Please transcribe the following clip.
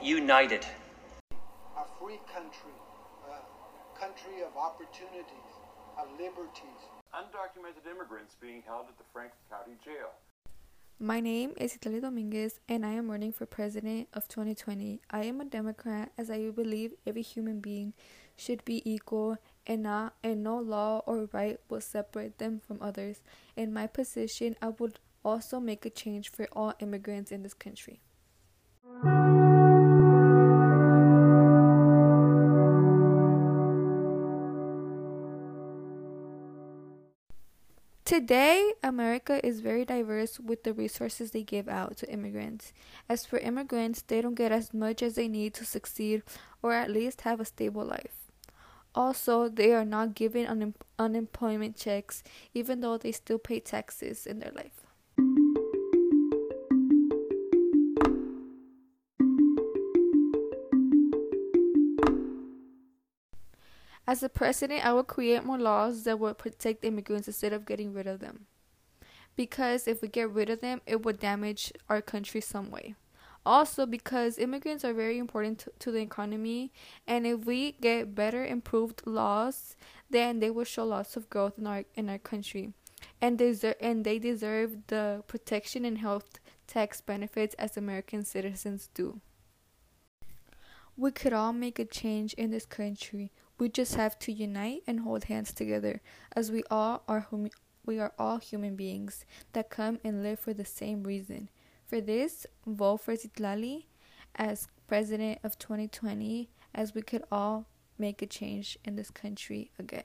united. A free country, a country of opportunities, of liberties. Undocumented immigrants being held at the Franklin County Jail. My name is Zitlali Dominguez, and I am running for president of 2020. I am a Democrat as I believe every human being should be equal and not and no law or right will separate them from others. In my position, I would also make a change for all immigrants in this country. Today, America is very diverse with the resources they give out to immigrants. As for immigrants, they don't get as much as they need to succeed or at least have a stable life. Also, they are not given un- unemployment checks even though they still pay taxes in their life. As a president, I will create more laws that will protect immigrants instead of getting rid of them. Because if we get rid of them, it would damage our country some way. Also, because immigrants are very important to, to the economy, and if we get better improved laws, then they will show lots of growth in our in our country, and deserve and they deserve the protection and health tax benefits as American citizens do. We could all make a change in this country. We just have to unite and hold hands together, as we all are hum- we are all human beings that come and live for the same reason. For this, vote for Zitlali as president of 2020, as we could all make a change in this country again.